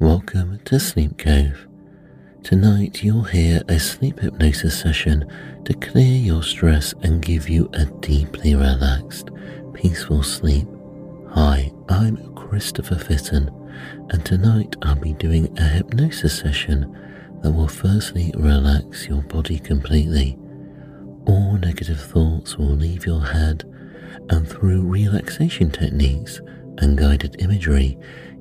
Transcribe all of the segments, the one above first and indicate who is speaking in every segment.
Speaker 1: Welcome to Sleep Cove. Tonight you'll hear a sleep hypnosis session to clear your stress and give you a deeply relaxed, peaceful sleep. Hi, I'm Christopher Fitton, and tonight I'll be doing a hypnosis session that will firstly relax your body completely. All negative thoughts will leave your head, and through relaxation techniques and guided imagery,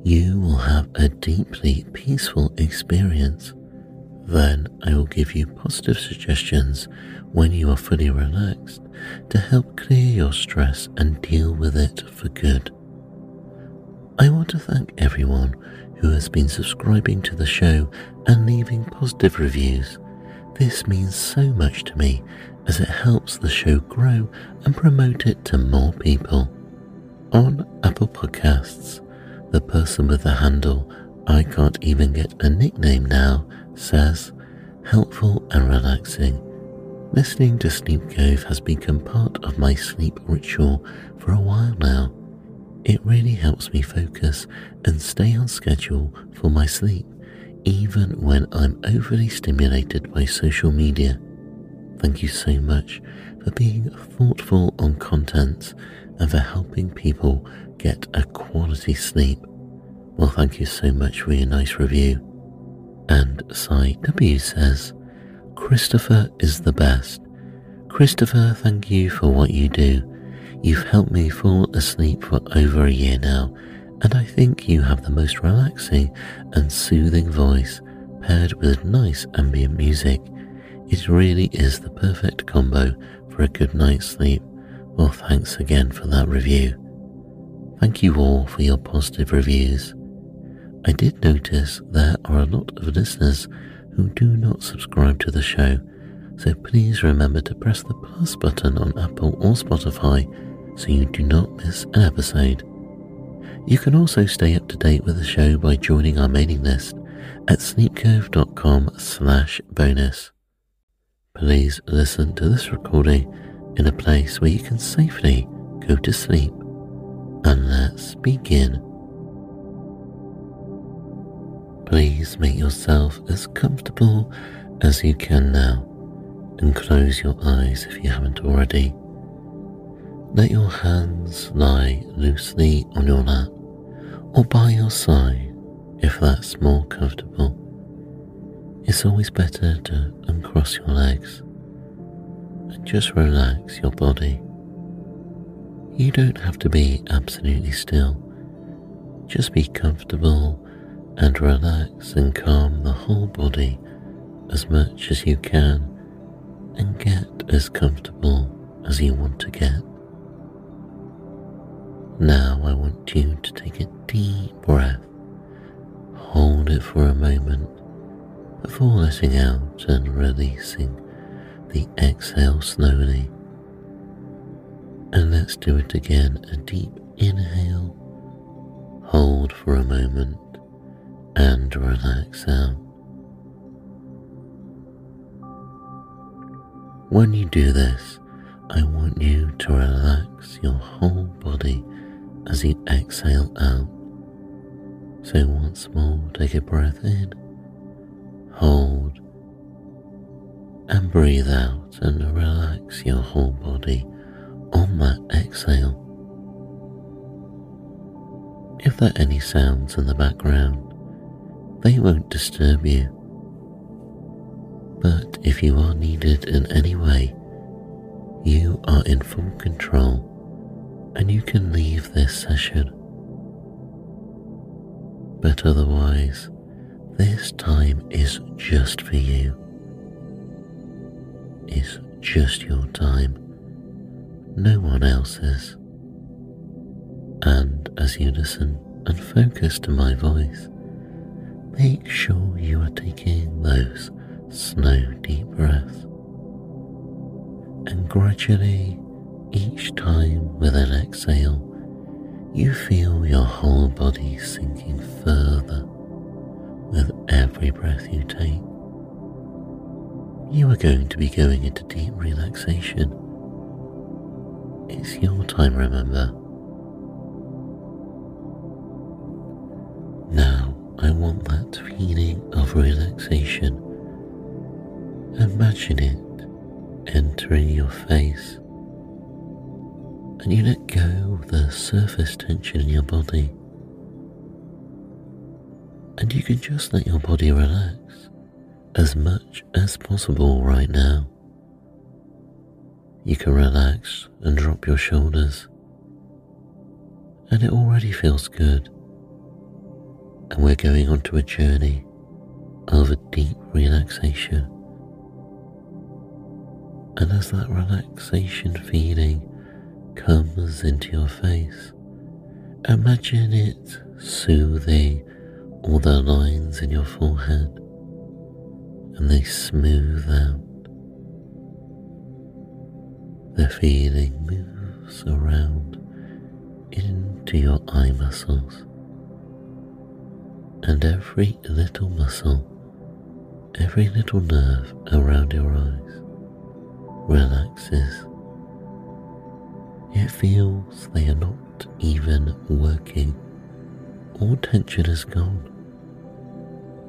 Speaker 1: you will have a deeply peaceful experience. Then I will give you positive suggestions when you are fully relaxed to help clear your stress and deal with it for good. I want to thank everyone who has been subscribing to the show and leaving positive reviews. This means so much to me as it helps the show grow and promote it to more people. On Apple Podcasts, the person with the handle I can't even get a nickname now says, helpful and relaxing. Listening to Sleep Cove has become part of my sleep ritual for a while now. It really helps me focus and stay on schedule for my sleep, even when I'm overly stimulated by social media. Thank you so much for being thoughtful on content and for helping people get a quality sleep. Well, thank you so much for your nice review. And Sai W says, Christopher is the best. Christopher, thank you for what you do. You've helped me fall asleep for over a year now, and I think you have the most relaxing and soothing voice paired with nice ambient music. It really is the perfect combo for a good night's sleep. Well, thanks again for that review. Thank you all for your positive reviews. I did notice there are a lot of listeners who do not subscribe to the show, so please remember to press the plus button on Apple or Spotify so you do not miss an episode. You can also stay up to date with the show by joining our mailing list at sleepcove.com slash bonus. Please listen to this recording in a place where you can safely go to sleep. And let's begin. Please make yourself as comfortable as you can now and close your eyes if you haven't already. Let your hands lie loosely on your lap or by your side if that's more comfortable. It's always better to uncross your legs just relax your body. You don't have to be absolutely still. Just be comfortable and relax and calm the whole body as much as you can and get as comfortable as you want to get. Now I want you to take a deep breath, hold it for a moment before letting out and releasing the exhale slowly. And let's do it again. A deep inhale, hold for a moment and relax out. When you do this, I want you to relax your whole body as you exhale out. So once more, take a breath in, hold, and breathe out and relax your whole body on that exhale. If there are any sounds in the background, they won't disturb you. But if you are needed in any way, you are in full control and you can leave this session. But otherwise, this time is just for you. It's just your time, no one else's. And as you listen and focus to my voice, Make sure you are taking those slow, deep breaths. And gradually, each time with an exhale, you feel your whole body sinking further with every breath you take. You are going to be going into deep relaxation. It's your time, remember. Now, I want that feeling of relaxation, imagine it entering your face and you let go of the surface tension in your body. And you can just let your body relax as much as possible right now. You can relax and drop your shoulders, and it already feels good. And we're going on to a journey of a deep relaxation. And as that relaxation feeling comes into your face, imagine it soothing all the lines in your forehead and they smooth out. The feeling moves around into your eye muscles and every little muscle, every little nerve around your eyes relaxes. It feels they are not even working. All tension is gone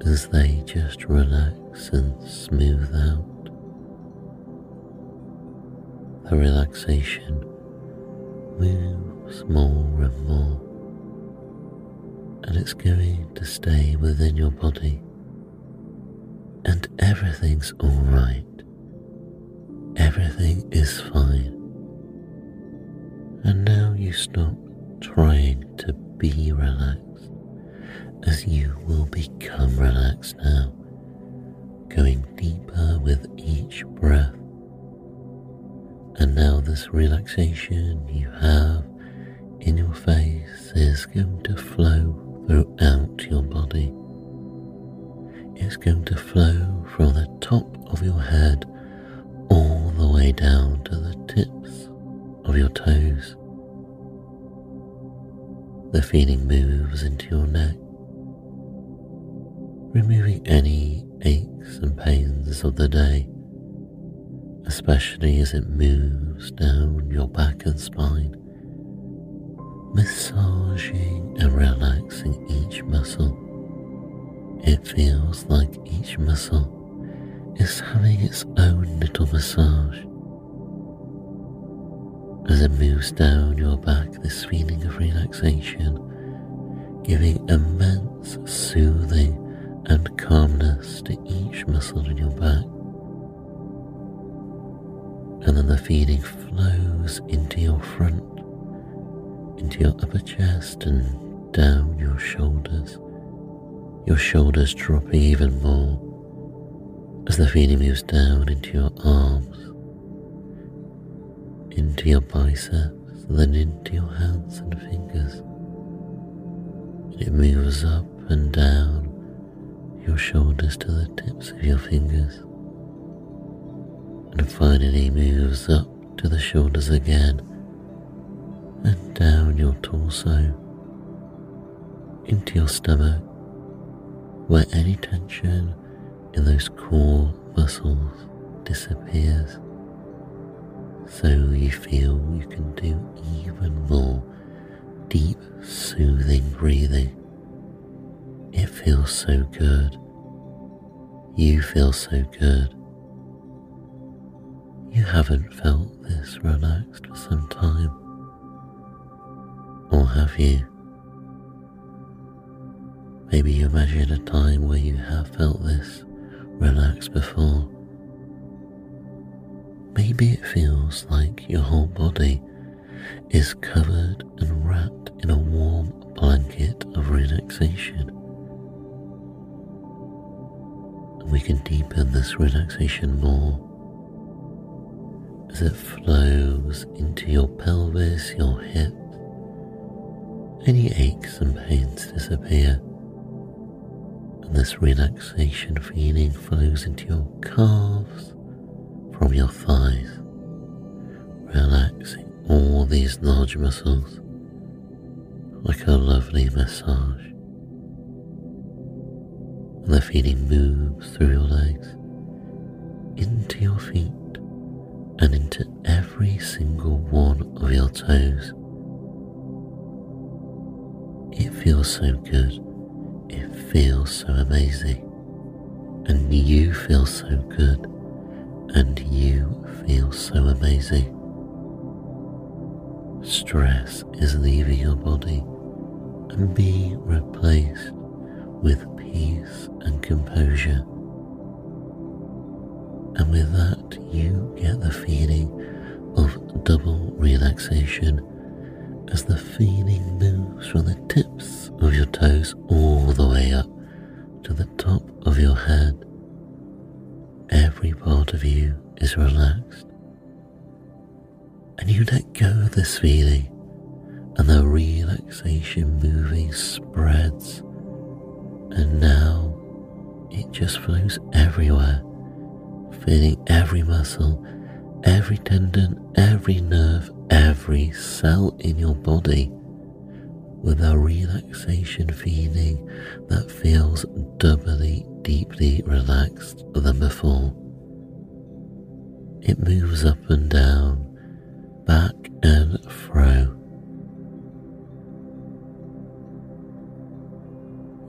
Speaker 1: as they just relax and smooth out. The relaxation moves more and more, and it's going to stay within your body, and everything's alright. Everything is fine. And now you stop trying to be relaxed as you will become relaxed now, going deeper with each breath. And now, this relaxation you have in your face is going to flow throughout your body. It's going to flow from the top of your head all the way down to the tips of your toes. The feeling moves into your neck, removing any aches and pains of the day, especially as it moves down your back and spine, massaging and relaxing each muscle. It feels like each muscle is having its own little massage. As it moves down your back, this feeling of relaxation, giving immense soothing and calmness to each muscle in your back. And then the feeling flows into your front, into your upper chest and down your shoulders, your shoulders dropping even more as the feeling moves down into your arms, into your biceps, then into your hands and fingers. It moves up and down your shoulders to the tips of your fingers, and finally moves up to the shoulders again. And down your torso. Into your stomach, where any tension feel so good. You haven't felt this relaxed for some time. Or have you? Maybe you imagine a time where you have felt this relaxed before. Maybe it feels like your whole body is covered and wrapped in a warm blanket of relaxation. We can deepen this relaxation more as it flows into your pelvis, your hips. Any aches and pains disappear and this relaxation feeling flows into your calves from your thighs, relaxing all these large muscles like a lovely massage. The feeling moves through your legs, into your feet, and into every single one of your toes. It feels so good It feels so amazing, and you feel so good, and you feel so amazing. Stress is leaving your body and being replaced with peace and composure. And with that, you get the feeling of double relaxation as the feeling moves from the tips of your toes all the way up to the top of your head. Every part of you is relaxed. And you let go of this feeling, and the relaxation moving spreads. And now it just flows everywhere, feeling every muscle every tendon, every nerve, every cell in your body with a relaxation feeling that feels doubly deeply relaxed than before. It moves up and down, back and fro.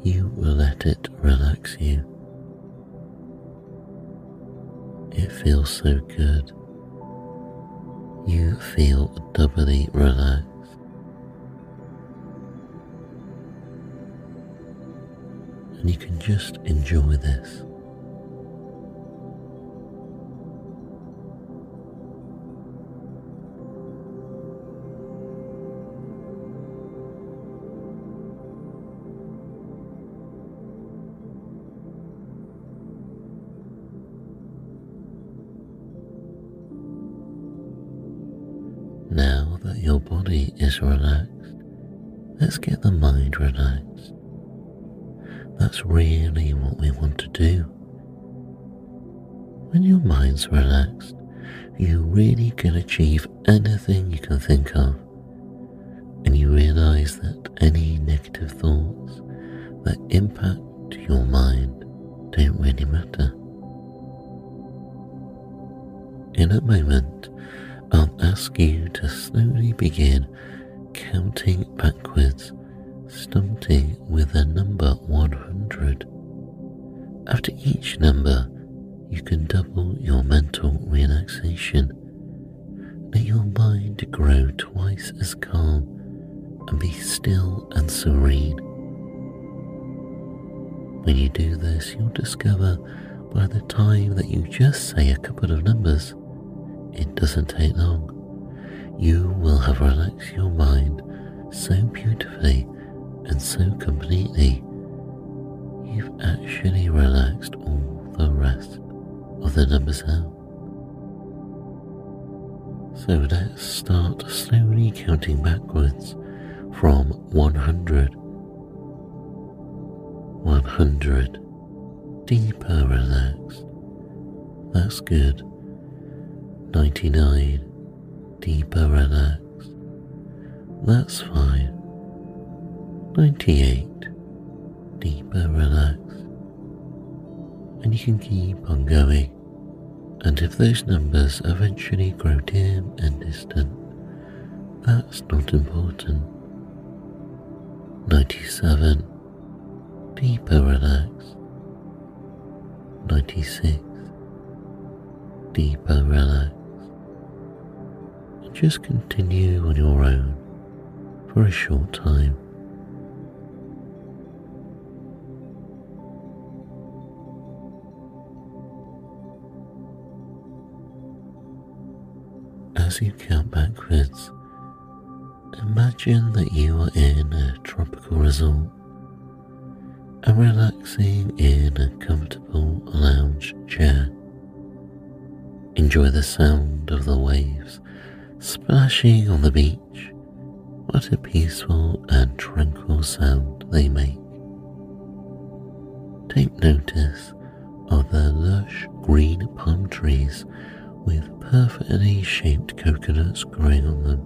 Speaker 1: You will let it relax you. It feels so good you feel doubly relaxed. And you can just enjoy this. Is relaxed, let's get the mind relaxed. That's really what we want to do. When your mind's relaxed, you really can achieve anything you can think of, and you realize that any negative thoughts that impact your mind don't really matter. In a moment, I'll ask you to slowly begin counting backwards, starting with the number 100. After each number, you can double your mental relaxation. Let your mind grow twice as calm and be still and serene. When you do this, you'll discover by the time that you just say a couple of numbers, it doesn't take long. You will have relaxed your mind so beautifully and so completely. You've actually relaxed all the rest of the numbers out. So let's start slowly counting backwards from 100. 100. Deeper relaxed. That's good. 99. Deeper relaxed. That's fine. 98. Deeper relaxed. And you can keep on going. And if those numbers eventually grow dim and distant, that's not important. 97. Deeper relaxed. 96. Deeper relaxed just continue on your own for a short time. As you count backwards, imagine that you are in a tropical resort and relaxing in a comfortable lounge chair. Enjoy the sound of the waves splashing on the beach. What a peaceful and tranquil sound they make. Take notice of the lush green palm trees with perfectly shaped coconuts growing on them.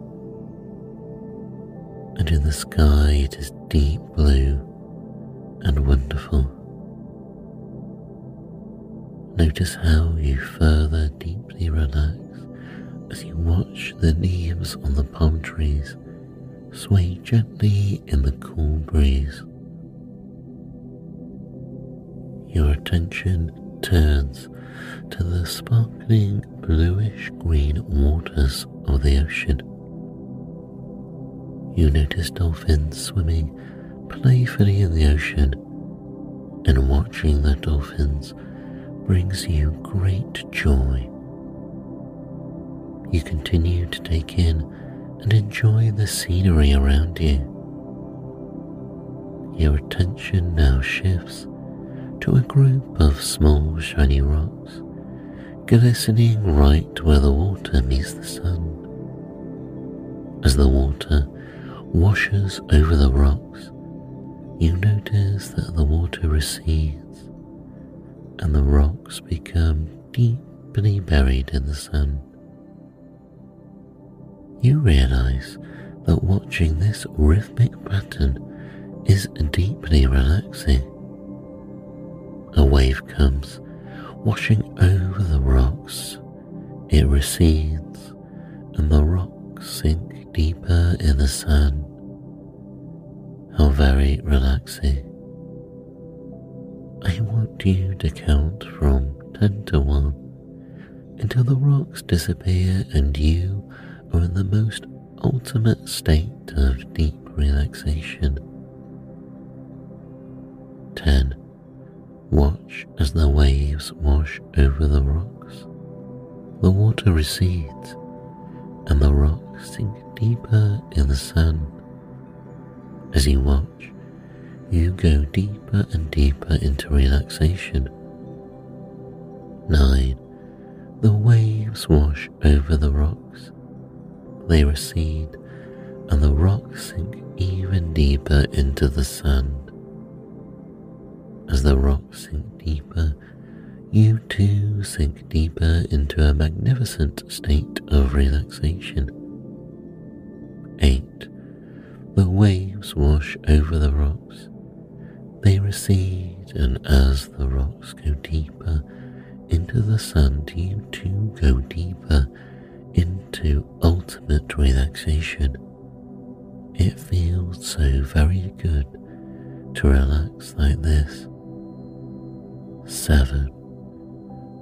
Speaker 1: And in the sky it is deep blue and wonderful. Notice how you further deeply relax as you watch the leaves on the palm trees sway gently in the cool breeze. your attention turns to the sparkling bluish green waters of the ocean. You notice dolphins swimming playfully in the ocean, and watching the dolphins brings you great joy. You continue to take in and enjoy the scenery around you. Your attention now shifts to a group of small shiny rocks glistening right where the water meets the sun. As the water washes over the rocks, you notice that the water recedes and the rocks become deeply buried in the sand. You realize that watching this rhythmic pattern is deeply relaxing. A wave comes washing over the rocks. It recedes, and the rocks sink deeper in the sand. How very relaxing. I want you to count from 10 to 1 until the rocks disappear and you are in the most ultimate state of deep relaxation. 10. Watch as the waves wash over the rocks. The water recedes and the rocks sink deeper in the sand. As you watch, you go deeper and deeper into relaxation. 9. The waves wash over the rocks. They recede and the rocks sink even deeper into the sand. As the rocks sink deeper, you too sink deeper into a magnificent state of relaxation. 8. The waves wash over the rocks. They recede, and as the rocks go deeper into the sand, you too go deeper into ultimate relaxation. It feels so very good to relax like this. 7.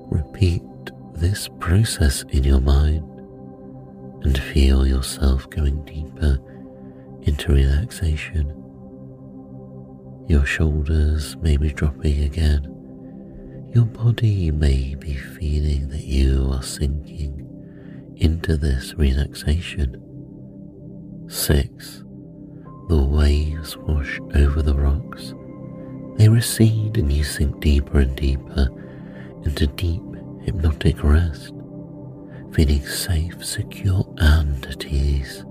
Speaker 1: Repeat this process in your mind and feel yourself going deeper into relaxation. Your shoulders may be dropping again. Your body may be feeling that you are sinking into this relaxation. 6. The waves wash over the rocks they recede and you sink deeper and deeper into deep hypnotic rest, feeling safe, secure, and at ease.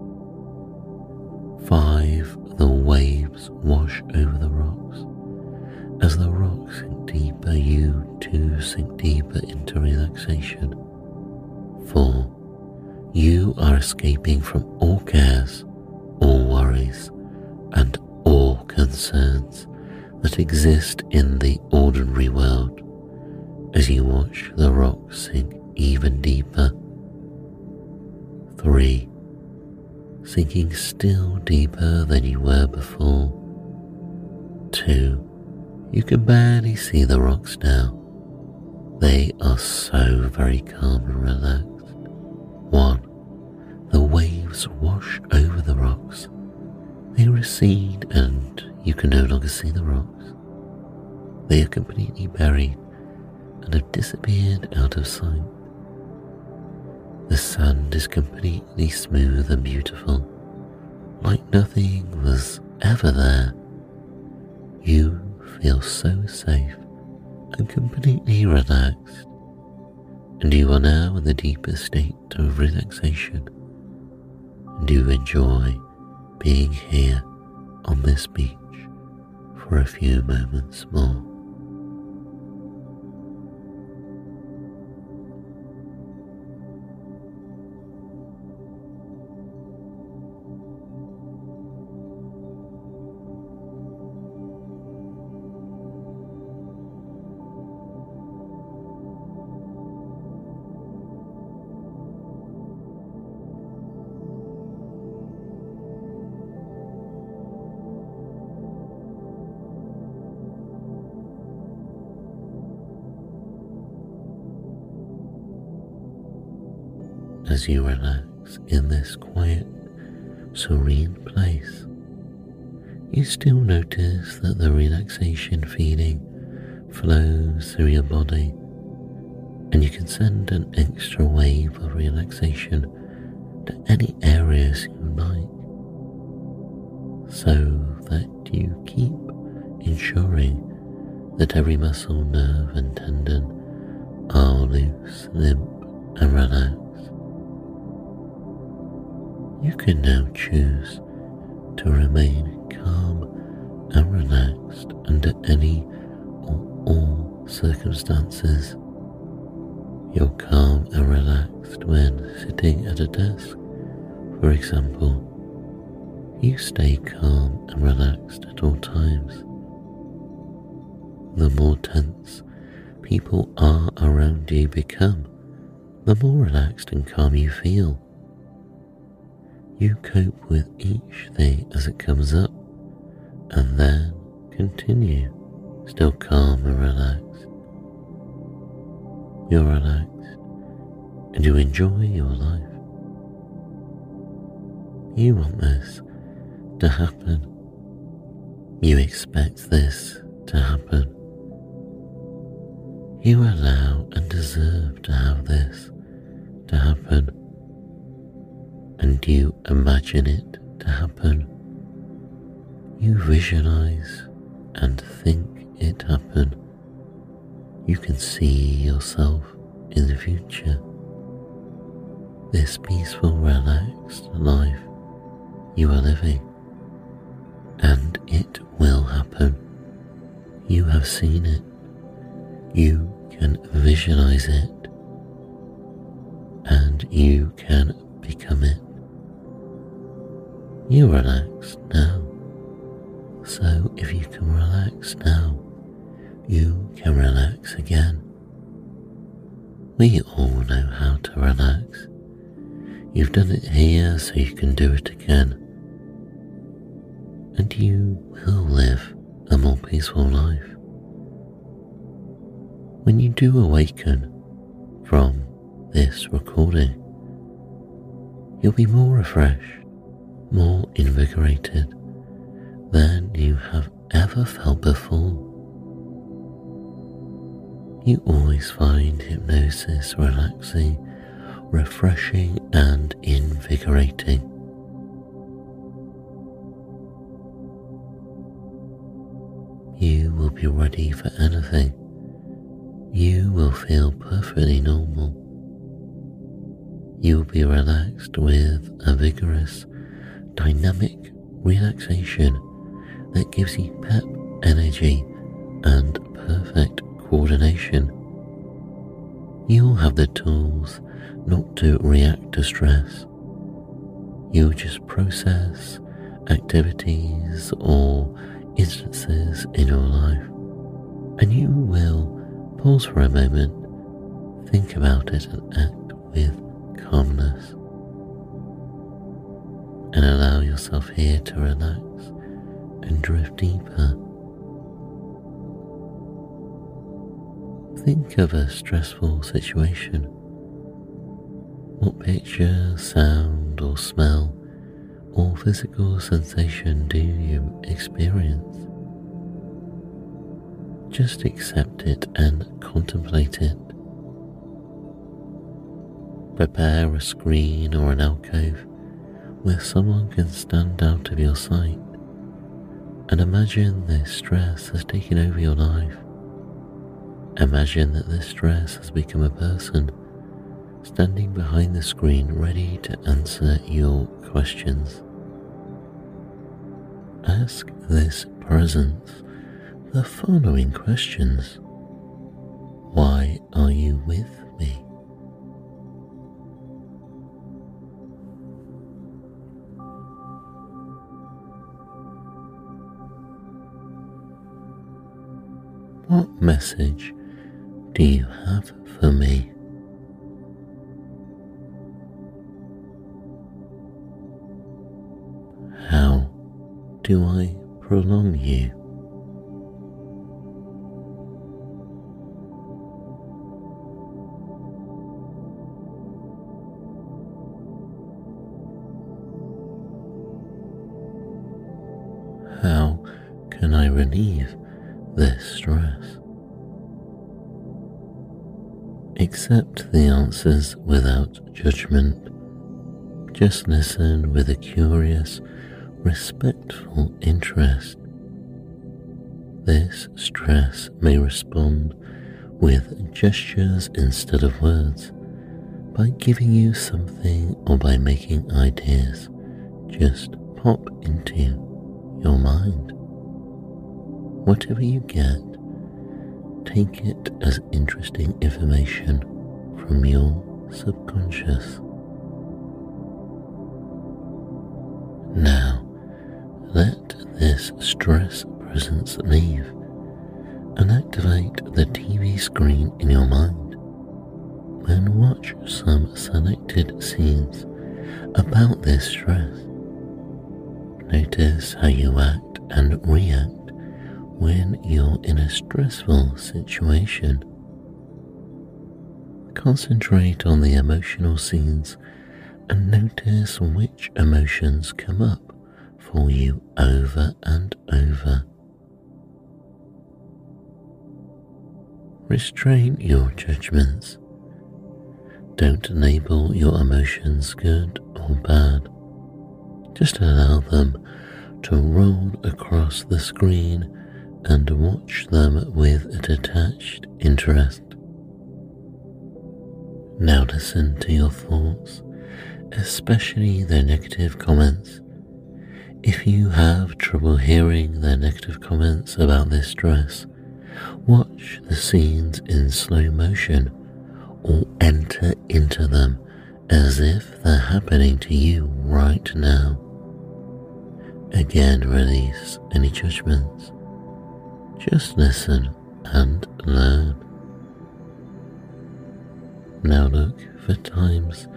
Speaker 1: Five, the waves wash over the rocks. As the rocks sink deeper, you too sink deeper into relaxation. Four, you are escaping from all cares, all worries, and all concerns that exist in the ordinary world as you watch the rocks sink even deeper. 3. Sinking still deeper than you were before. 2. You can barely see the rocks now. They are so very calm and relaxed. 1. The waves wash over the rocks. They recede and you can no longer see the rocks. They are completely buried and have disappeared out of sight. The sand is completely smooth and beautiful, like nothing was ever there. You feel so safe and completely relaxed, and you are now in the deepest state of relaxation, and you enjoy being here on this beach for a few moments more. As you relax in this quiet, serene place, you still notice that the relaxation feeling flows through your body, and you can send an extra wave of relaxation to any areas you like, so that you keep ensuring that every muscle, nerve, and tendon are loose, limp, and relaxed. You can now choose to remain calm and relaxed under any or all circumstances. You're calm and relaxed when sitting at a desk, for example. You stay calm and relaxed at all times. The more tense people are around you become, the more relaxed and calm you feel. You cope with each thing as it comes up and then continue still calm and relaxed. You're relaxed and you enjoy your life. You want this to happen. You expect this to happen. You allow and deserve to have this to happen, and you imagine it to happen. You visualize and think it happen. You can see yourself in the future. This peaceful, relaxed life you are living, and it will happen. You have seen it. You can visualize it, and you can become it. You relax now. So if you can relax now, you can relax again. We all know how to relax. You've done it here, so you can do it again. And you will live a more peaceful life. When you do awaken from this recording, you'll be more refreshed, more invigorated than you have ever felt before. You always find hypnosis relaxing, refreshing, and invigorating. You will be ready for anything you will feel perfectly normal. You'll be relaxed with a vigorous, dynamic relaxation that gives you pep, energy, and perfect coordination. You'll have the tools not to react to stress. You'll just process activities or instances in your life, and you will Pause for a moment, think about it, and act with calmness. And allow yourself here to relax and drift deeper. Think of a stressful situation. What picture, sound, or smell, or physical sensation do you experience? Just accept it and contemplate it. Prepare a screen or an alcove where someone can stand out of your sight and imagine this stress has taken over your life. Imagine that this stress has become a person standing behind the screen ready to answer your questions. Ask this presence the following questions Why are you with What message do you have for me? How do I prolong you? Accept the answers without judgment. Just listen with a curious, respectful interest. This stress may respond with gestures instead of words, by giving you something or by making ideas just pop into your mind. Whatever you get, take it as interesting information from your subconscious. Now, let this stress presence leave and activate the TV screen in your mind and watch some selected scenes about this stress. Notice how you act and react when you're in a stressful situation. Concentrate on the emotional scenes and notice which emotions come up for you over and over. Restrain your judgments. Don't label your emotions good or bad. Just allow them to roll across the screen and watch them with a detached interest. Now listen to your thoughts, especially their negative comments. If you have trouble hearing their negative comments about this dress, Watch the scenes in slow motion or enter into them as if they're happening to you right now. Again, release any judgments. Just listen and learn. Now look for times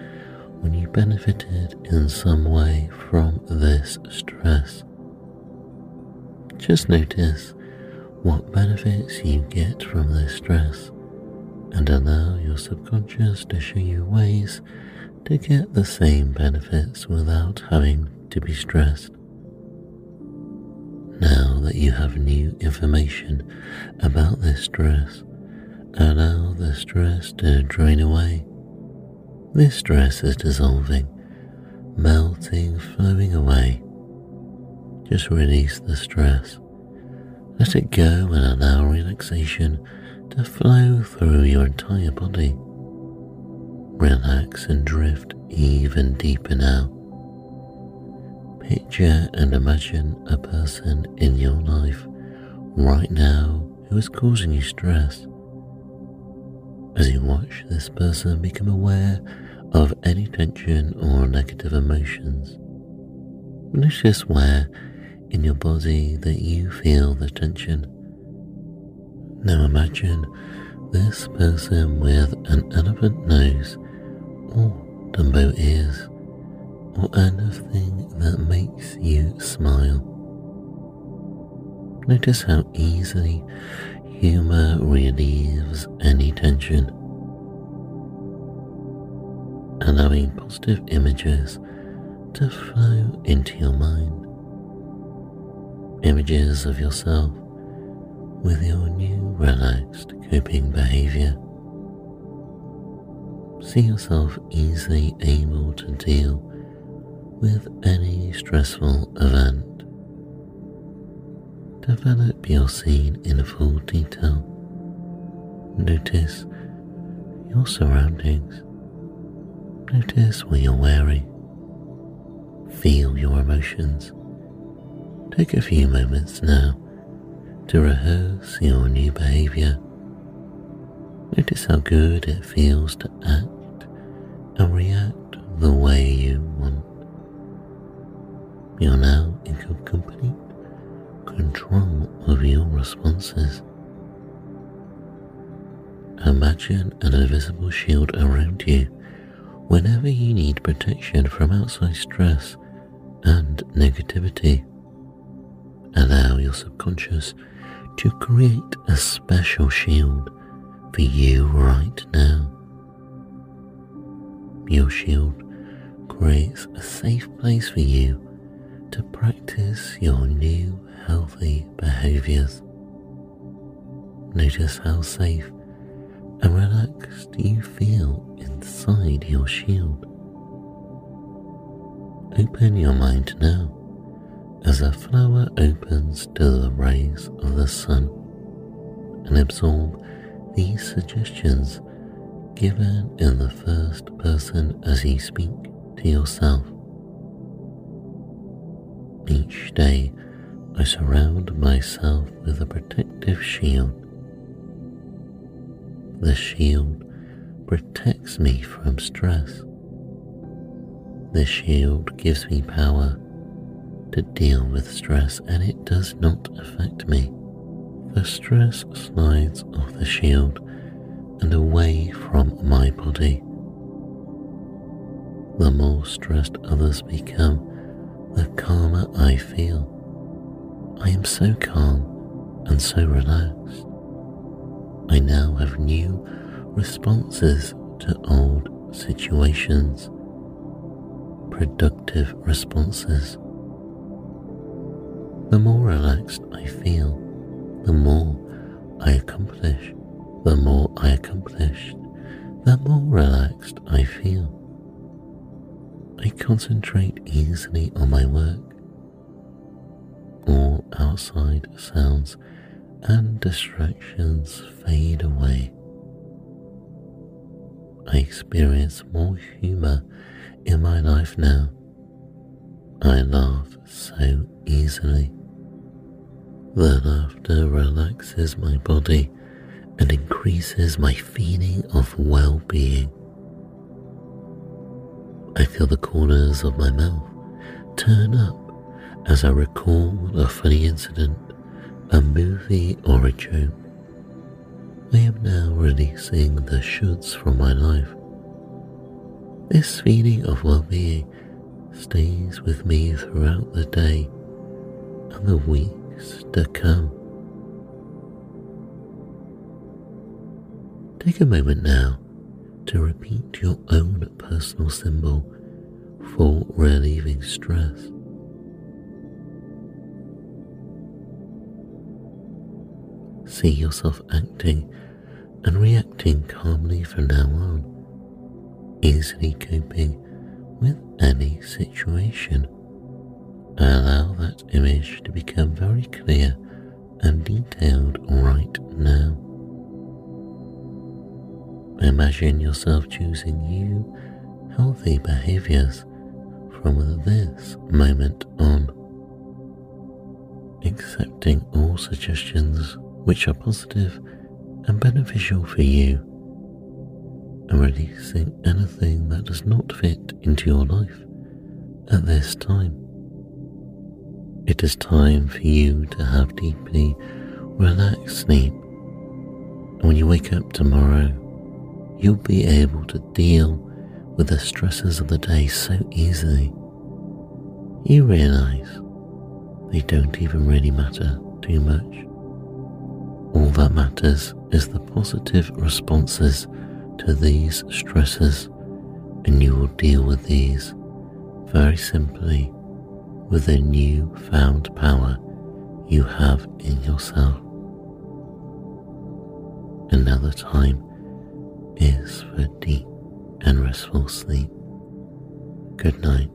Speaker 1: when you benefited in some way from this stress. Just notice what benefits you get from this stress and allow your subconscious to show you ways to get the same benefits without having to be stressed. Now that you have new information about this stress, allow the stress to drain away. This stress is dissolving, melting, flowing away. Just release the stress let it go and allow relaxation to flow through your entire body. Relax and drift even deeper now. Picture and imagine a person in your life right now who is causing you stress. As you watch this person become aware of any tension or negative emotions, notice where in your body that you feel the tension. Now imagine this person with an elephant nose or Dumbo ears or anything that makes you smile. Notice how easily humor relieves any tension, allowing positive images to flow into your mind images of yourself with your new relaxed coping behavior. See yourself easily able to deal with any stressful event. Develop your scene in full detail. Notice your surroundings. Notice what you're wearing. Feel your emotions Take a few moments now to rehearse your new behavior. Notice how good it feels to act and react the way you want. You're now in complete control of your responses. Imagine an invisible shield around you whenever you need protection from outside stress and negativity. Allow your subconscious to create a special shield for you right now. Your shield creates a safe place for you to practice your new healthy behaviors. Notice how safe and relaxed you feel inside your shield. Open your mind now as a flower opens to the rays of the sun and absorb these suggestions given in the first person as you speak to yourself. Each day, I surround myself with a protective shield. The shield protects me from stress. The shield gives me power to deal with stress and it does not affect me. The stress slides off the shield and away from my body. The more stressed others become, the calmer I feel. I am so calm and so relaxed. I now have new responses to old situations, productive responses. The more relaxed I feel, the more I accomplish. The more I accomplish, the more relaxed I feel. I concentrate easily on my work. All outside sounds and distractions fade away. I experience more humor in my life now. I laugh so easily. The laughter relaxes my body and increases my feeling of well being. I feel the corners of my mouth turn up as I recall a funny incident, a movie, or a joke. I am now releasing the shoulds from my life. This feeling of well being stays with me throughout the day and the weeks to come. Take a moment now to repeat your own personal symbol for relieving stress. See yourself acting and reacting calmly from now on, easily coping with any situation. Allow that image to become very clear and detailed right now. Imagine yourself choosing new, healthy behaviors from this moment on, accepting all suggestions which are positive and beneficial for you, and releasing anything that does not fit into your life at this time. It is time for you to have deeply relaxed sleep. And when you wake up tomorrow, you'll be able to deal with the stresses of the day so easily. You realize they don't even really matter too much. All that matters is the positive responses to these stresses, and you will deal with these very simply with the new found power you have in yourself. Another time is for deep and restful sleep. Good night.